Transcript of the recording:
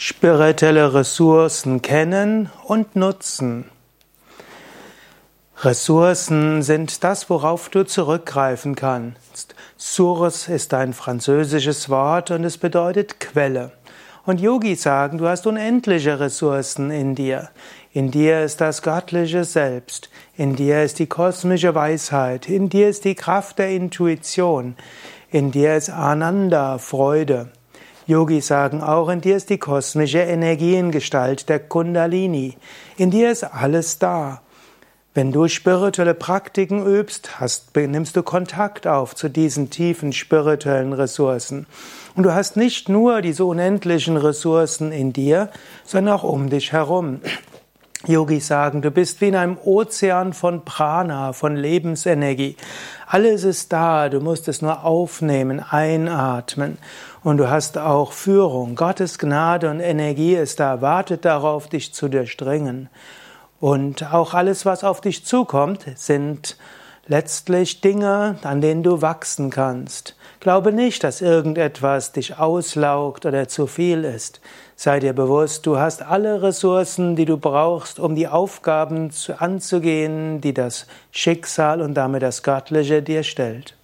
spirituelle Ressourcen kennen und nutzen. Ressourcen sind das, worauf du zurückgreifen kannst. Source ist ein französisches Wort und es bedeutet Quelle. Und Yogis sagen, du hast unendliche Ressourcen in dir. In dir ist das göttliche Selbst. In dir ist die kosmische Weisheit. In dir ist die Kraft der Intuition. In dir ist Ananda, Freude. Yogis sagen auch, in dir ist die kosmische Energiengestalt der Kundalini. In dir ist alles da. Wenn du spirituelle Praktiken übst, hast, nimmst du Kontakt auf zu diesen tiefen spirituellen Ressourcen. Und du hast nicht nur diese unendlichen Ressourcen in dir, sondern auch um dich herum. Yogis sagen, du bist wie in einem Ozean von Prana, von Lebensenergie. Alles ist da, du musst es nur aufnehmen, einatmen. Und du hast auch Führung. Gottes Gnade und Energie ist da, wartet darauf, dich zu durchdringen. Und auch alles, was auf dich zukommt, sind letztlich Dinge, an denen du wachsen kannst. Glaube nicht, dass irgendetwas dich auslaugt oder zu viel ist. Sei dir bewusst, du hast alle Ressourcen, die du brauchst, um die Aufgaben anzugehen, die das Schicksal und damit das Göttliche dir stellt.